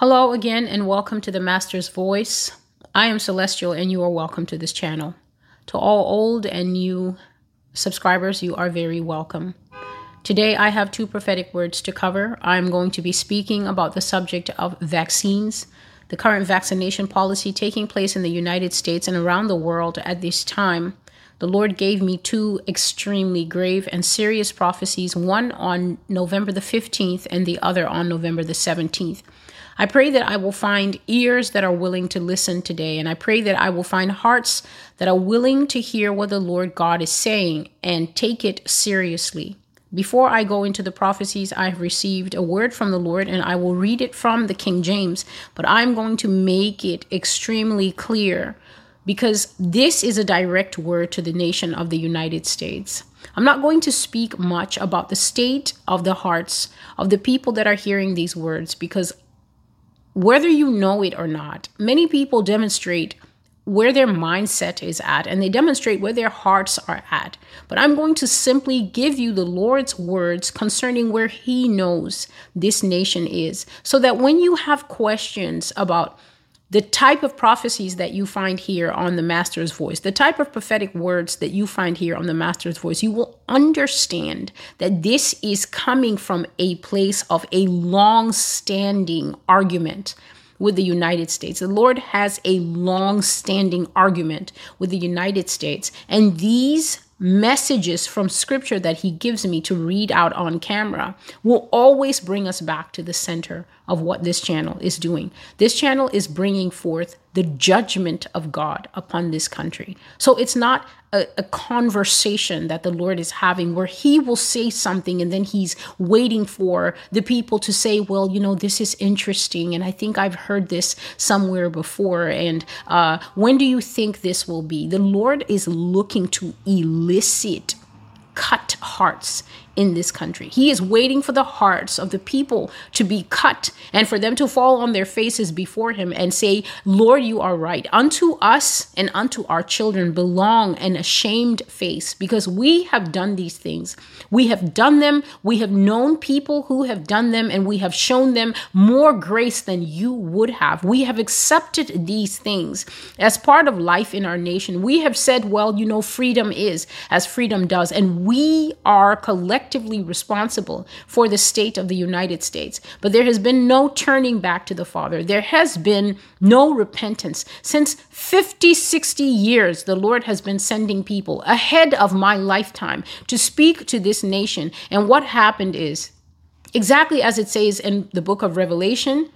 Hello again, and welcome to the Master's Voice. I am Celestial, and you are welcome to this channel. To all old and new subscribers, you are very welcome. Today, I have two prophetic words to cover. I'm going to be speaking about the subject of vaccines, the current vaccination policy taking place in the United States and around the world at this time. The Lord gave me two extremely grave and serious prophecies, one on November the 15th and the other on November the 17th. I pray that I will find ears that are willing to listen today, and I pray that I will find hearts that are willing to hear what the Lord God is saying and take it seriously. Before I go into the prophecies, I have received a word from the Lord, and I will read it from the King James, but I'm going to make it extremely clear because this is a direct word to the nation of the United States. I'm not going to speak much about the state of the hearts of the people that are hearing these words because whether you know it or not, many people demonstrate where their mindset is at and they demonstrate where their hearts are at. But I'm going to simply give you the Lord's words concerning where He knows this nation is, so that when you have questions about the type of prophecies that you find here on the Master's Voice, the type of prophetic words that you find here on the Master's Voice, you will understand that this is coming from a place of a long standing argument with the United States. The Lord has a long standing argument with the United States, and these messages from scripture that he gives me to read out on camera will always bring us back to the center of what this channel is doing. This channel is bringing forth the judgment of God upon this country. So it's not a, a, conversation that the Lord is having where He will say something and then He's waiting for the people to say, well, you know, this is interesting. And I think I've heard this somewhere before. And uh, when do you think this will be? The Lord is looking to elicit cut hearts in this country. He is waiting for the hearts of the people to be cut and for them to fall on their faces before him and say, Lord, you are right. Unto us and unto our children belong an ashamed face because we have done these things. We have done them. We have known people who have done them and we have shown them more grace than you would have. We have accepted these things as part of life in our nation. We have said, well, you know, freedom is as freedom does. And we are collectively responsible for the state of the United States. But there has been no turning back to the Father. There has been no repentance. Since 50, 60 years, the Lord has been sending people ahead of my lifetime to speak to this nation. And what happened is exactly as it says in the book of Revelation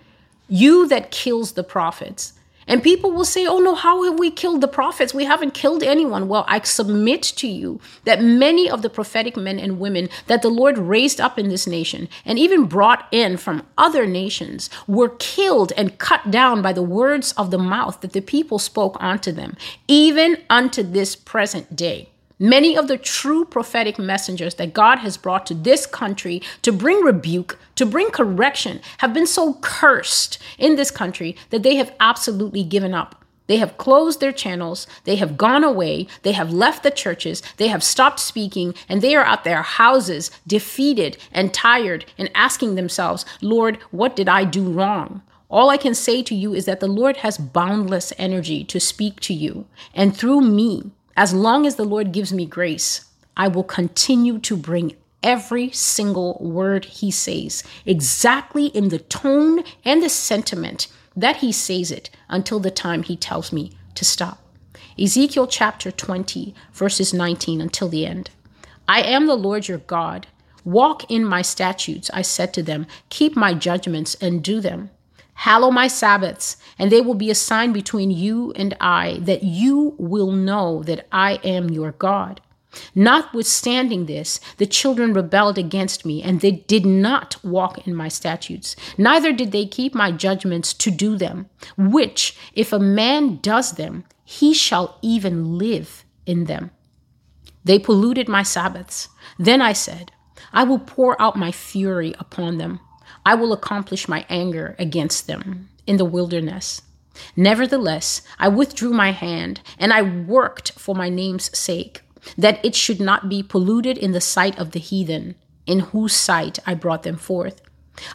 you that kills the prophets and people will say, oh no, how have we killed the prophets? We haven't killed anyone. Well, I submit to you that many of the prophetic men and women that the Lord raised up in this nation and even brought in from other nations were killed and cut down by the words of the mouth that the people spoke unto them, even unto this present day. Many of the true prophetic messengers that God has brought to this country to bring rebuke, to bring correction, have been so cursed in this country that they have absolutely given up. They have closed their channels, they have gone away, they have left the churches, they have stopped speaking, and they are at their houses defeated and tired and asking themselves, Lord, what did I do wrong? All I can say to you is that the Lord has boundless energy to speak to you. And through me, as long as the Lord gives me grace, I will continue to bring every single word he says exactly in the tone and the sentiment that he says it until the time he tells me to stop. Ezekiel chapter 20, verses 19 until the end. I am the Lord your God. Walk in my statutes, I said to them. Keep my judgments and do them. Hallow my Sabbaths, and they will be a sign between you and I, that you will know that I am your God. Notwithstanding this, the children rebelled against me, and they did not walk in my statutes, neither did they keep my judgments to do them, which, if a man does them, he shall even live in them. They polluted my Sabbaths. Then I said, I will pour out my fury upon them I will accomplish my anger against them in the wilderness. Nevertheless, I withdrew my hand, and I worked for my name's sake, that it should not be polluted in the sight of the heathen, in whose sight I brought them forth.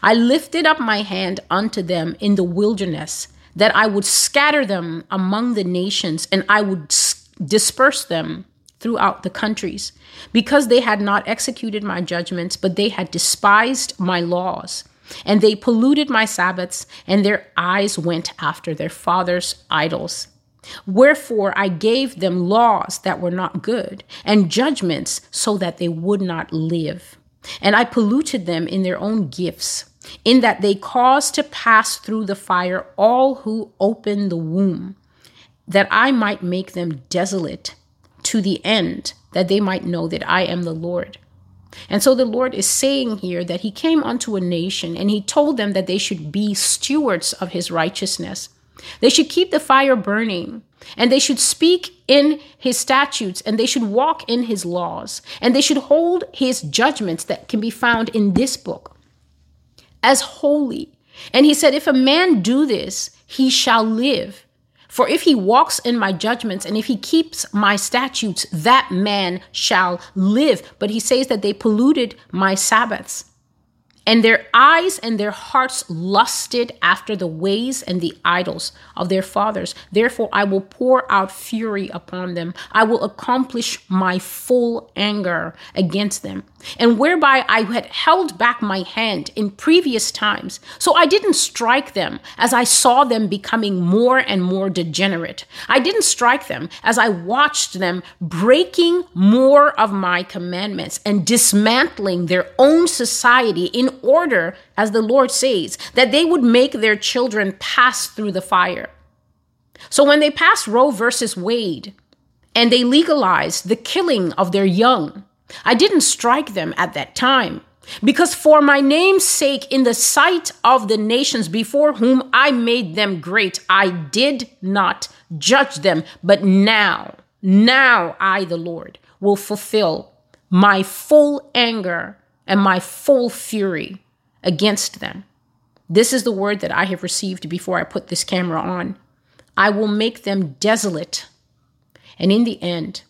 I lifted up my hand unto them in the wilderness, that I would scatter them among the nations, and I would disperse them throughout the countries, because they had not executed my judgments, but they had despised my laws. And they polluted my Sabbaths, and their eyes went after their fathers' idols. Wherefore I gave them laws that were not good, and judgments so that they would not live. And I polluted them in their own gifts, in that they caused to pass through the fire all who open the womb, that I might make them desolate to the end, that they might know that I am the Lord. And so the Lord is saying here that He came unto a nation and He told them that they should be stewards of His righteousness. They should keep the fire burning and they should speak in his statutes and they should walk in his laws and they should hold his judgments that can be found in this book as holy. And he said, If a man do this, he shall live. For if he walks in my judgments and if he keeps my statutes, that man shall live. But he says that they polluted my Sabbaths. And their eyes and their hearts lusted after the ways and the idols of their fathers. Therefore, I will pour out fury upon them. I will accomplish my full anger against them. And whereby I had held back my hand in previous times, so I didn't strike them as I saw them becoming more and more degenerate. I didn't strike them as I watched them breaking more of my commandments and dismantling their own society in order, as the Lord says, that they would make their children pass through the fire. So when they passed Roe versus Wade and they legalized the killing of their young, I didn't strike them at that time. Because for my name's sake, in the sight of the nations before whom I made them great, I did not judge them. But now, now I, the Lord, will fulfill my full anger and my full fury against them. This is the word that I have received before I put this camera on. I will make them desolate. And in the end,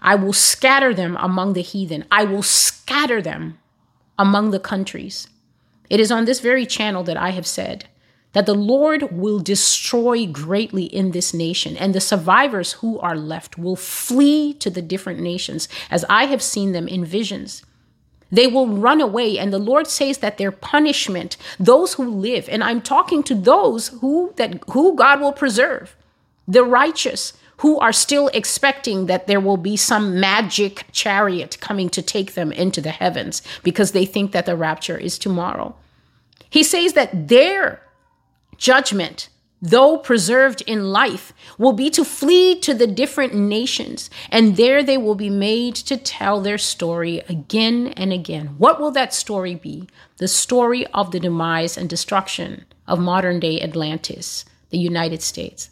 I will scatter them among the heathen. I will scatter them among the countries. It is on this very channel that I have said that the Lord will destroy greatly in this nation, and the survivors who are left will flee to the different nations, as I have seen them in visions. They will run away, and the Lord says that their punishment, those who live, and I'm talking to those who that who God will preserve, the righteous, who are still expecting that there will be some magic chariot coming to take them into the heavens because they think that the rapture is tomorrow. He says that their judgment, though preserved in life, will be to flee to the different nations, and there they will be made to tell their story again and again. What will that story be? The story of the demise and destruction of modern day Atlantis, the United States.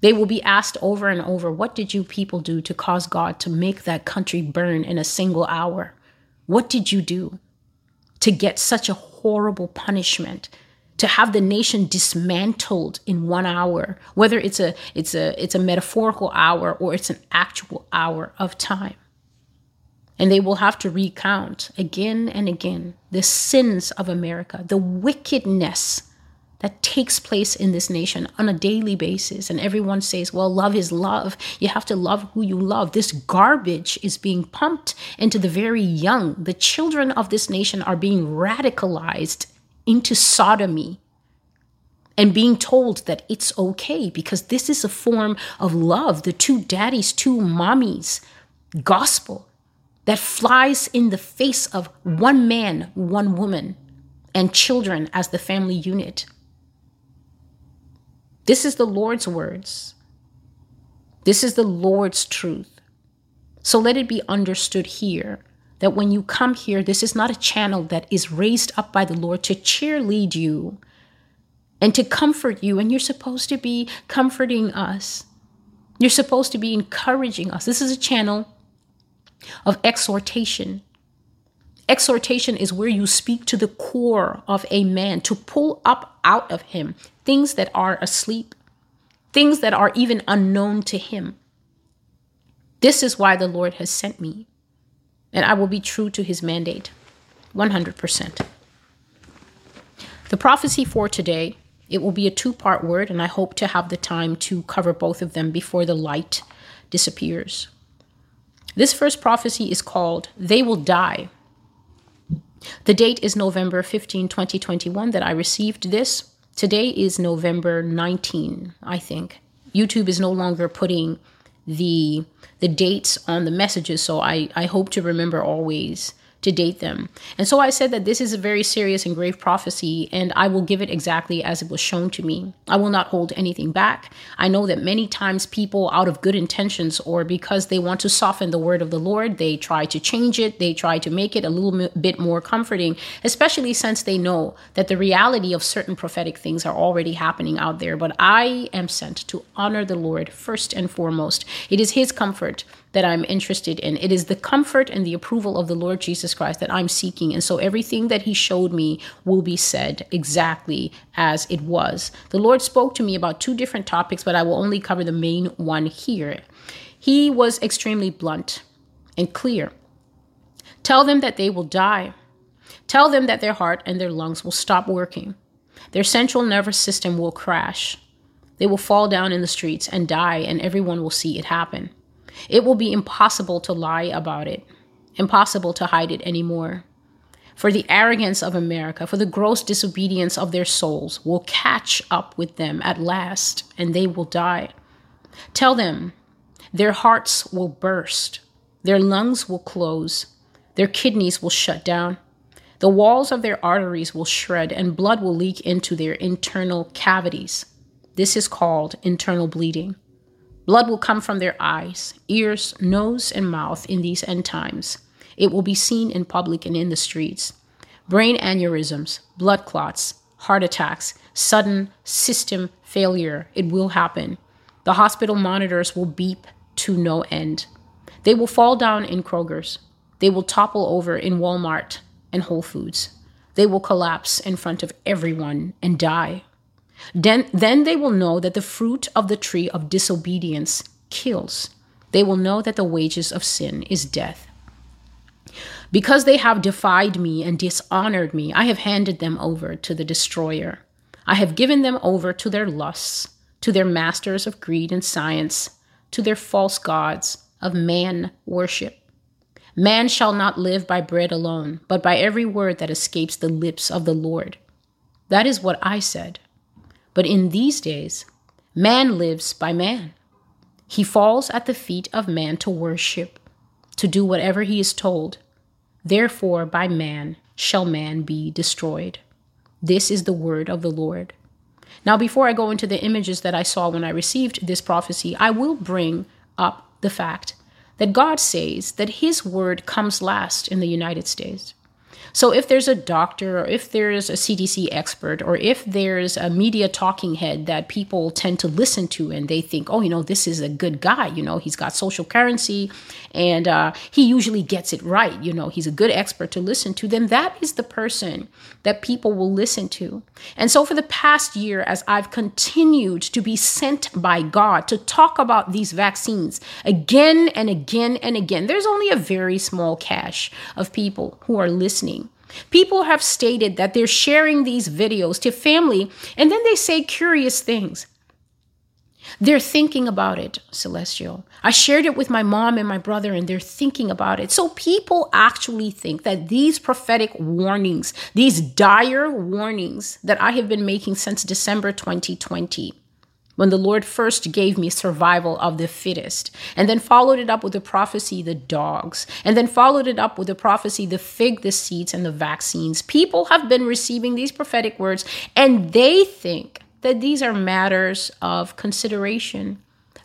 They will be asked over and over, What did you people do to cause God to make that country burn in a single hour? What did you do to get such a horrible punishment? To have the nation dismantled in one hour, whether it's a it's a it's a metaphorical hour or it's an actual hour of time. And they will have to recount again and again the sins of America, the wickedness that takes place in this nation on a daily basis. And everyone says, well, love is love. You have to love who you love. This garbage is being pumped into the very young. The children of this nation are being radicalized into sodomy and being told that it's okay because this is a form of love. The two daddies, two mommies gospel that flies in the face of one man, one woman, and children as the family unit. This is the Lord's words. This is the Lord's truth. So let it be understood here that when you come here, this is not a channel that is raised up by the Lord to cheerlead you and to comfort you. And you're supposed to be comforting us. You're supposed to be encouraging us. This is a channel of exhortation. Exhortation is where you speak to the core of a man to pull up out of him things that are asleep, things that are even unknown to him. This is why the Lord has sent me, and I will be true to his mandate 100%. The prophecy for today, it will be a two part word, and I hope to have the time to cover both of them before the light disappears. This first prophecy is called They Will Die. The date is November 15, 2021, that I received this. Today is November 19, I think. YouTube is no longer putting the the dates on the messages, so I, I hope to remember always to date them. And so I said that this is a very serious and grave prophecy, and I will give it exactly as it was shown to me. I will not hold anything back. I know that many times people, out of good intentions or because they want to soften the word of the Lord, they try to change it, they try to make it a little bit more comforting, especially since they know that the reality of certain prophetic things are already happening out there. But I am sent to honor the Lord first and foremost. It is His comfort that I'm interested in. It is the comfort and the approval of the Lord Jesus Christ that I'm seeking. And so everything that He showed me will be said exactly as it was. The Lord spoke to me about two different topics, but I will only cover the main one here. He was extremely blunt and clear. Tell them that they will die. Tell them that their heart and their lungs will stop working. Their central nervous system will crash. They will fall down in the streets and die, and everyone will see it happen. It will be impossible to lie about it, impossible to hide it anymore. For the arrogance of America, for the gross disobedience of their souls, will catch up with them at last, and they will die. Tell them their hearts will burst, their lungs will close, their kidneys will shut down, the walls of their arteries will shred, and blood will leak into their internal cavities. This is called internal bleeding. Blood will come from their eyes, ears, nose, and mouth in these end times. It will be seen in public and in the streets. Brain aneurysms, blood clots, heart attacks, sudden system failure. It will happen. The hospital monitors will beep to no end. They will fall down in Kroger's. They will topple over in Walmart and Whole Foods. They will collapse in front of everyone and die. Then, then they will know that the fruit of the tree of disobedience kills. They will know that the wages of sin is death. Because they have defied me and dishonored me, I have handed them over to the destroyer. I have given them over to their lusts, to their masters of greed and science, to their false gods of man worship. Man shall not live by bread alone, but by every word that escapes the lips of the Lord. That is what I said. But in these days, man lives by man. He falls at the feet of man to worship, to do whatever he is told. Therefore, by man shall man be destroyed. This is the word of the Lord. Now, before I go into the images that I saw when I received this prophecy, I will bring up the fact that God says that his word comes last in the United States. So if there's a doctor or if there's a CDC expert or if there's a media talking head that people tend to listen to and they think, oh, you know, this is a good guy, you know, he's got social currency and uh, he usually gets it right, you know, he's a good expert to listen to, then that is the person that people will listen to. And so for the past year, as I've continued to be sent by God to talk about these vaccines again and again and again, there's only a very small cache of people who are listening People have stated that they're sharing these videos to family and then they say curious things. They're thinking about it, Celestial. I shared it with my mom and my brother, and they're thinking about it. So people actually think that these prophetic warnings, these dire warnings that I have been making since December 2020, when the Lord first gave me survival of the fittest, and then followed it up with the prophecy, the dogs, and then followed it up with the prophecy, the fig, the seeds, and the vaccines. People have been receiving these prophetic words, and they think that these are matters of consideration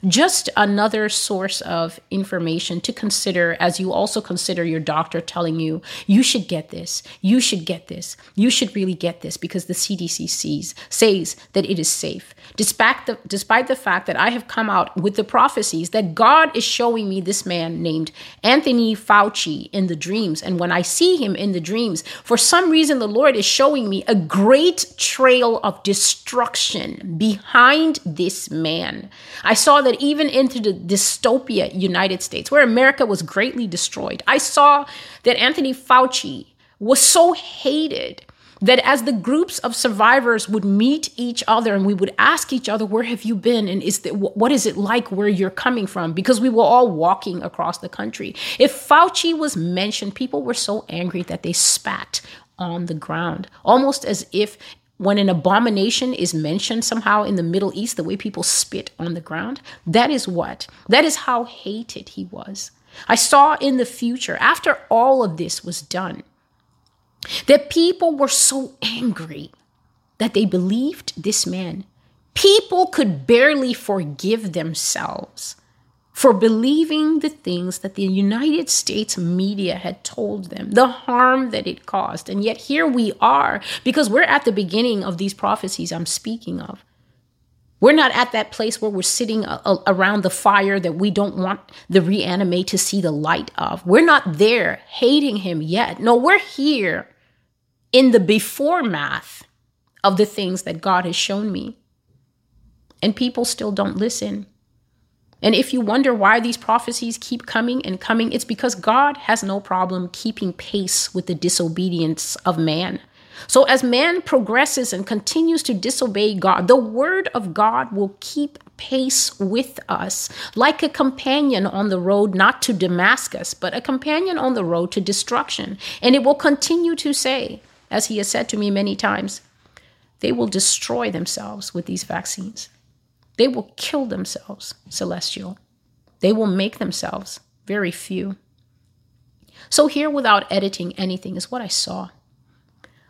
just another source of information to consider as you also consider your doctor telling you, you should get this, you should get this, you should really get this because the CDC sees, says that it is safe. Despite the, despite the fact that I have come out with the prophecies that God is showing me this man named Anthony Fauci in the dreams. And when I see him in the dreams, for some reason, the Lord is showing me a great trail of destruction behind this man. I saw that that even into the dystopia United States, where America was greatly destroyed, I saw that Anthony Fauci was so hated that as the groups of survivors would meet each other and we would ask each other where have you been? And is that what is it like where you're coming from? Because we were all walking across the country. If fauci was mentioned people were so angry that they spat on the ground almost as if when an abomination is mentioned somehow in the middle east the way people spit on the ground that is what? That is how hated he was. I saw in the future after all of this was done that people were so angry that they believed this man. People could barely forgive themselves for believing the things that the United States media had told them, the harm that it caused. And yet here we are, because we're at the beginning of these prophecies I'm speaking of. We're not at that place where we're sitting a- a- around the fire that we don't want the reanimate to see the light of. We're not there hating him yet. No, we're here in the before math of the things that God has shown me. And people still don't listen. And if you wonder why these prophecies keep coming and coming, it's because God has no problem keeping pace with the disobedience of man. So, as man progresses and continues to disobey God, the word of God will keep pace with us, like a companion on the road not to Damascus, but a companion on the road to destruction. And it will continue to say, as he has said to me many times, they will destroy themselves with these vaccines. They will kill themselves, celestial. They will make themselves very few. So, here without editing anything is what I saw.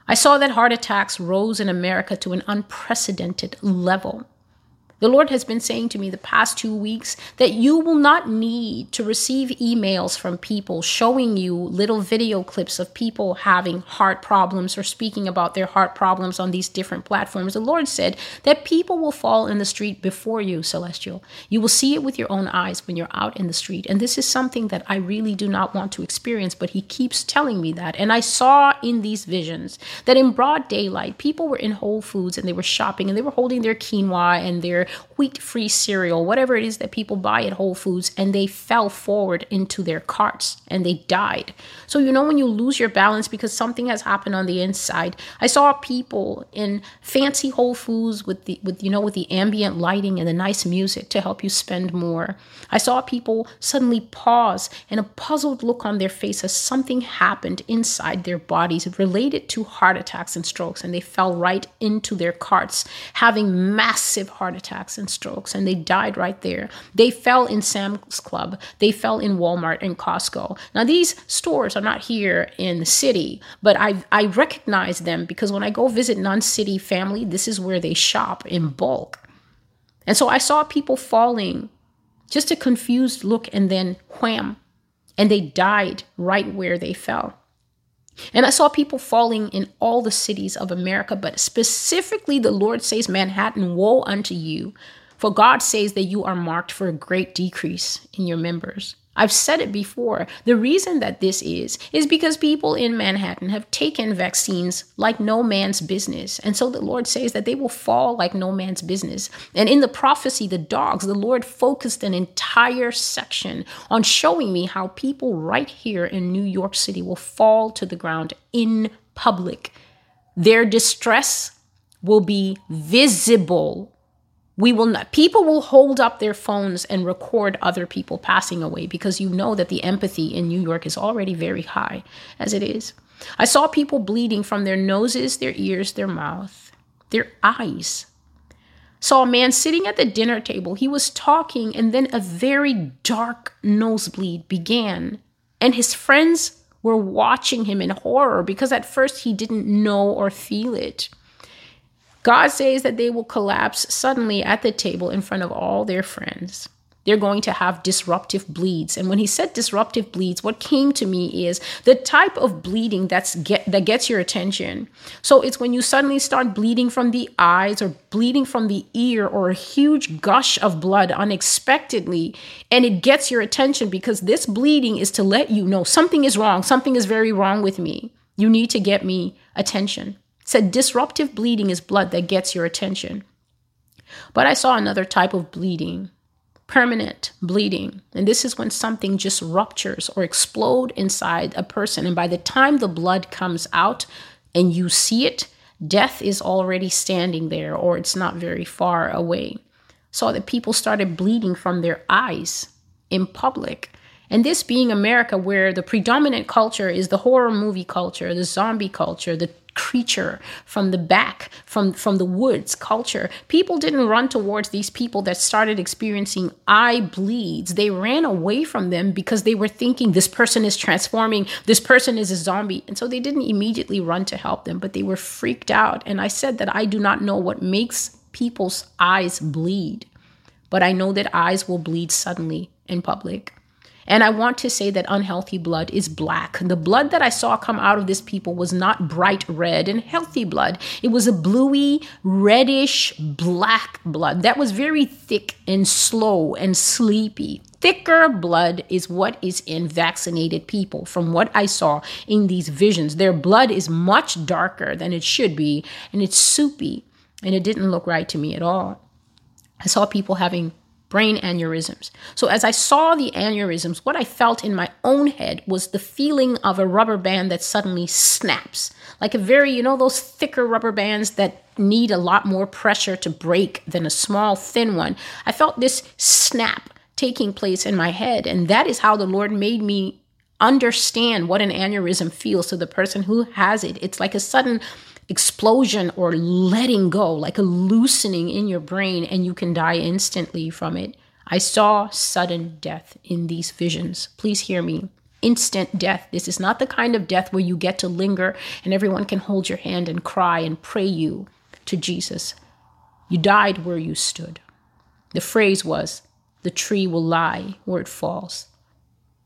I saw that heart attacks rose in America to an unprecedented level. The Lord has been saying to me the past two weeks that you will not need to receive emails from people showing you little video clips of people having heart problems or speaking about their heart problems on these different platforms. The Lord said that people will fall in the street before you, Celestial. You will see it with your own eyes when you're out in the street. And this is something that I really do not want to experience, but He keeps telling me that. And I saw in these visions that in broad daylight, people were in Whole Foods and they were shopping and they were holding their quinoa and their wheat free cereal, whatever it is that people buy at Whole Foods, and they fell forward into their carts and they died. So, you know, when you lose your balance because something has happened on the inside, I saw people in fancy Whole Foods with the, with, you know, with the ambient lighting and the nice music to help you spend more. I saw people suddenly pause and a puzzled look on their face as something happened inside their bodies related to heart attacks and strokes, and they fell right into their carts, having massive heart attacks attacks and strokes, and they died right there. They fell in Sam's Club, they fell in Walmart and Costco. Now, these stores are not here in the city, but I, I recognize them because when I go visit non city family, this is where they shop in bulk. And so I saw people falling, just a confused look, and then wham, and they died right where they fell. And I saw people falling in all the cities of America, but specifically the Lord says, Manhattan, woe unto you, for God says that you are marked for a great decrease in your members. I've said it before. The reason that this is, is because people in Manhattan have taken vaccines like no man's business. And so the Lord says that they will fall like no man's business. And in the prophecy, the dogs, the Lord focused an entire section on showing me how people right here in New York City will fall to the ground in public. Their distress will be visible we will not people will hold up their phones and record other people passing away because you know that the empathy in New York is already very high as it is. I saw people bleeding from their noses, their ears, their mouth, their eyes. Saw a man sitting at the dinner table. He was talking, and then a very dark nosebleed began. And his friends were watching him in horror because at first he didn't know or feel it. God says that they will collapse suddenly at the table in front of all their friends. They're going to have disruptive bleeds. And when he said disruptive bleeds, what came to me is the type of bleeding that's get, that gets your attention. So it's when you suddenly start bleeding from the eyes or bleeding from the ear or a huge gush of blood unexpectedly. And it gets your attention because this bleeding is to let you know something is wrong. Something is very wrong with me. You need to get me attention said disruptive bleeding is blood that gets your attention. But I saw another type of bleeding, permanent bleeding. And this is when something just ruptures or explode inside a person and by the time the blood comes out, and you see it, death is already standing there or it's not very far away. Saw that people started bleeding from their eyes in public. And this being America, where the predominant culture is the horror movie culture, the zombie culture, the creature from the back from from the woods culture people didn't run towards these people that started experiencing eye bleeds. They ran away from them because they were thinking this person is transforming. This person is a zombie. And so they didn't immediately run to help them but they were freaked out. And i said that i do not know what makes people's eyes bleed but i know that eyes will bleed suddenly in public and I want to say that unhealthy blood is black. The blood that I saw come out of this people was not bright red and healthy blood. It was a bluey, reddish, black blood that was very thick and slow and sleepy. Thicker blood is what is in vaccinated people. From what I saw in these visions, their blood is much darker than it should be, and it's soupy, and it didn't look right to me at all. I saw people having brain aneurysms. So, as I saw the aneurysms, what I felt in my own head was the feeling of a rubber band that suddenly snaps. Like a very, you know, those thicker rubber bands that need a lot more pressure to break than a small, thin one. I felt this snap taking place in my head. And that is how the Lord made me understand what an aneurysm feels to the person who has it. It's like a sudden explosion or letting go, like a loosening in your brain, and you can die instantly from it. I saw sudden death in these visions. Please hear me. Instant death. This is not the kind of death where you get to linger and everyone can hold your hand and cry and pray you to Jesus. You died where you stood. The phrase was, the tree will lie where it falls.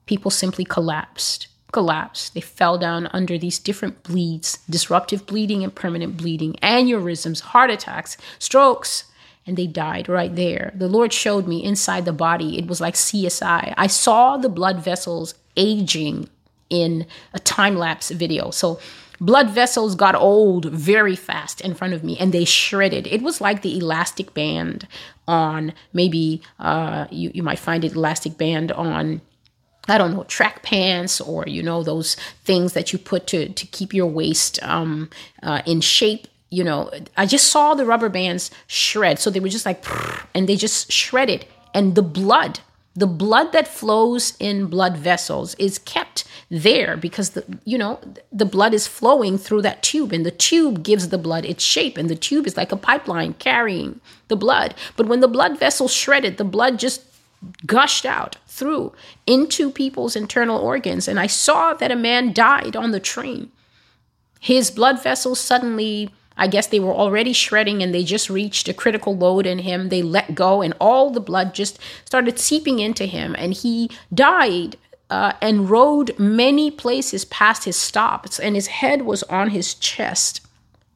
People simply collapsed collapsed. They fell down under these different bleeds disruptive bleeding and permanent bleeding, aneurysms, heart attacks, strokes. And they died right there. The Lord showed me inside the body. It was like CSI. I saw the blood vessels aging in a time lapse video. So blood vessels got old very fast in front of me and they shredded. It was like the elastic band on maybe uh, you, you might find it elastic band on I don't know, track pants or, you know, those things that you put to, to keep your waist um, uh, in shape. You know, I just saw the rubber bands shred. So they were just like, and they just shredded. And the blood, the blood that flows in blood vessels is kept there because the you know the blood is flowing through that tube and the tube gives the blood its shape and the tube is like a pipeline carrying the blood but when the blood vessel shredded the blood just gushed out through into people's internal organs. And I saw that a man died on the train. His blood vessels suddenly, I guess they were already shredding and they just reached a critical load in him. They let go, and all the blood just started seeping into him. And he died uh, and rode many places past his stops, and his head was on his chest.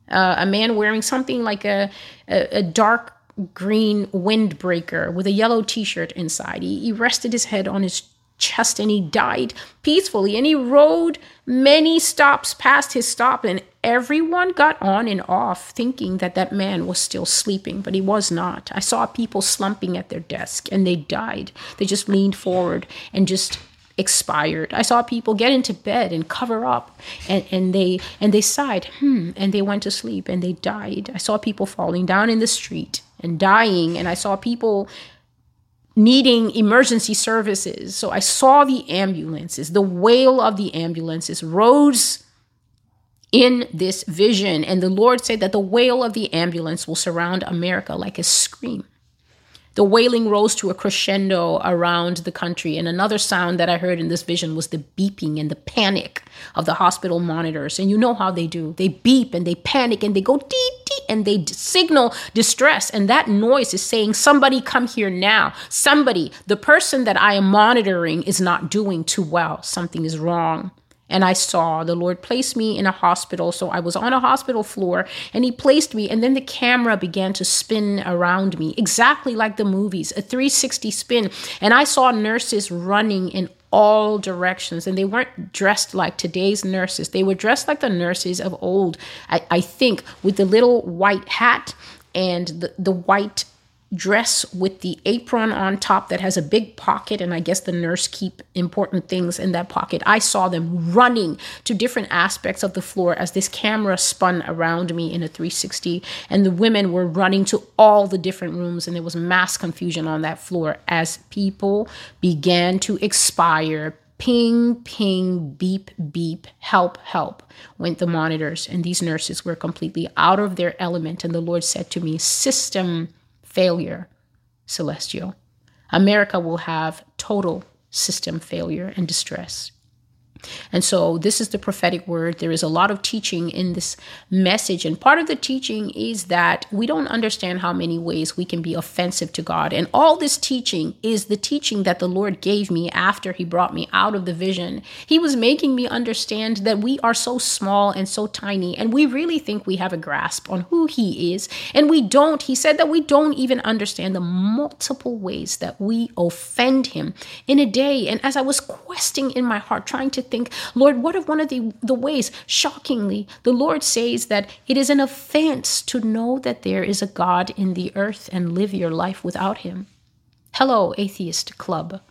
Uh, a man wearing something like a, a, a dark green windbreaker with a yellow t shirt inside. He, he rested his head on his chest and he died peacefully. And he rode many stops past his stop, and everyone got on and off thinking that that man was still sleeping, but he was not. I saw people slumping at their desk and they died. They just leaned forward and just expired. I saw people get into bed and cover up and, and they and they sighed, hmm, and they went to sleep and they died. I saw people falling down in the street and dying. And I saw people needing emergency services. So I saw the ambulances, the wail of the ambulances rose in this vision. And the Lord said that the wail of the ambulance will surround America like a scream. The wailing rose to a crescendo around the country, and another sound that I heard in this vision was the beeping and the panic of the hospital monitors. And you know how they do they beep and they panic and they go dee and they signal distress. And that noise is saying, Somebody come here now. Somebody, the person that I am monitoring is not doing too well. Something is wrong and I saw the Lord place me in a hospital. So I was on a hospital floor and He placed me, and then the camera began to spin around me, exactly like the movies, a 360 spin. And I saw nurses running in all directions. And they weren't dressed like today's nurses. They were dressed like the nurses of old. I, I think with the little white hat and the, the white dress with the apron on top that has a big pocket and i guess the nurse keep important things in that pocket i saw them running to different aspects of the floor as this camera spun around me in a 360 and the women were running to all the different rooms and there was mass confusion on that floor as people began to expire ping, ping, beep, beep, help, help went the monitors. And these nurses were completely out of their element. And the Lord said to me, System failure, celestial. America will have total system failure and distress. And so, this is the prophetic word. There is a lot of teaching in this message. And part of the teaching is that we don't understand how many ways we can be offensive to God. And all this teaching is the teaching that the Lord gave me after He brought me out of the vision. He was making me understand that we are so small and so tiny, and we really think we have a grasp on who He is. And we don't. He said that we don't even understand the multiple ways that we offend Him in a day. And as I was questing in my heart, trying to think, Lord, what if one of the, the ways, shockingly, the Lord says that it is an offense to know that there is a God in the earth and live your life without him? Hello, Atheist Club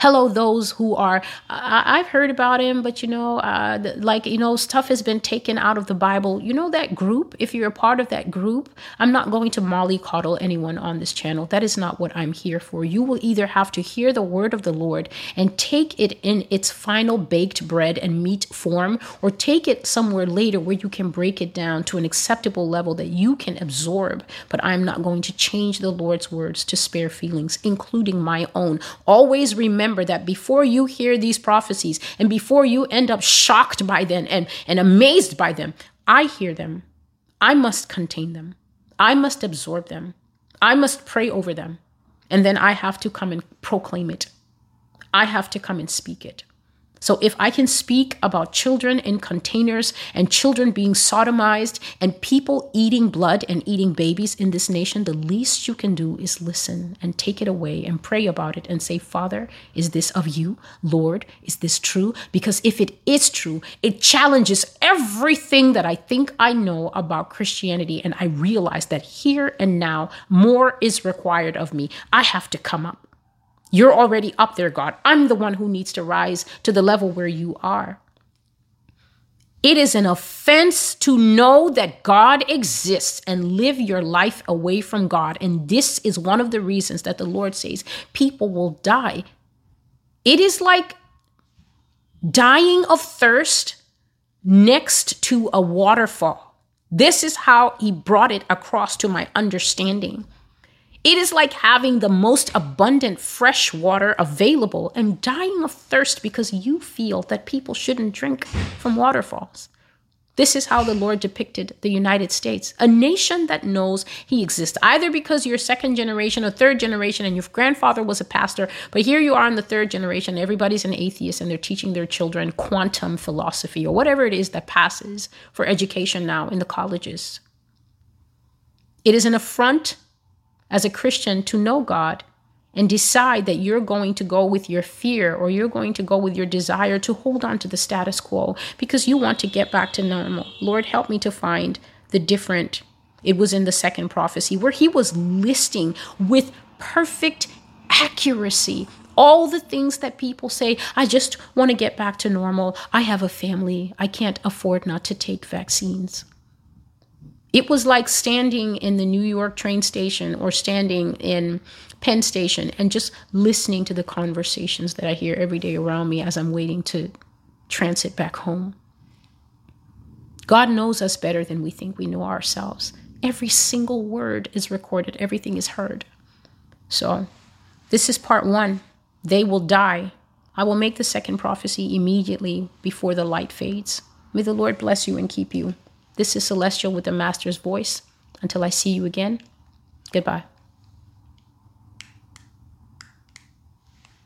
hello those who are I, have heard about him but you know uh, like you know stuff has been taken out of the bible. You know that group? If you're a part of that group i'm not going to mollycoddle anyone on this channel. That is not what i'm here for. You will either have to hear the word of the lord and take it in its final baked bread and meat form or take it somewhere later where you can break it down to an acceptable level that you can absorb. But i'm not going to change the lord's words to spare feelings including my own. Always remember remember that before you hear these prophecies and before you end up shocked by them and, and amazed by them, I hear them. I must contain them. I must absorb them. I must pray over them. And then I have to come and proclaim it. I have to come and speak it. So if I can speak about children in containers and children being sodomized and people eating blood and eating babies in this nation, the least you can do is listen and take it away and pray about it and say, Father, is this of you? Lord, is this true? Because if it is true, it challenges everything that I think I know about Christianity. And I realize that here and now, more is required of me. I have to come up. You're already up there, God. I'm the one who needs to rise to the level where you are. It is an offense to know that God exists and live your life away from God. And this is one of the reasons that the Lord says people will die. It is like dying of thirst next to a waterfall. This is how he brought it across to my understanding. It is like having the most abundant fresh water available and dying of thirst because you feel that people shouldn't drink from waterfalls. This is how the Lord depicted the United States, a nation that knows He exists, either because you're second generation or third generation and your grandfather was a pastor, but here you are in the third generation, everybody's an atheist and they're teaching their children quantum philosophy or whatever it is that passes for education now in the colleges. It is an affront as a Christian to know God and decide that you're going to go with your fear or you're going to go with your desire to hold on to the status quo because you want to get back to normal. Lord, help me to find the different. It was in the second prophecy where he was listing with perfect accuracy all the things that people say, I just want to get back to normal. I have a family. I can't afford not to take vaccines. It was like standing in the New York train station or standing in Penn Station and just listening to the conversations that I hear every day around me as I'm waiting to transit back home. God knows us better than we think we know ourselves. Every single word is recorded, everything is heard. So, this is part one. They will die. I will make the second prophecy immediately before the light fades. May the Lord bless you and keep you. This is Celestial with the Master's voice. Until I see you again, goodbye.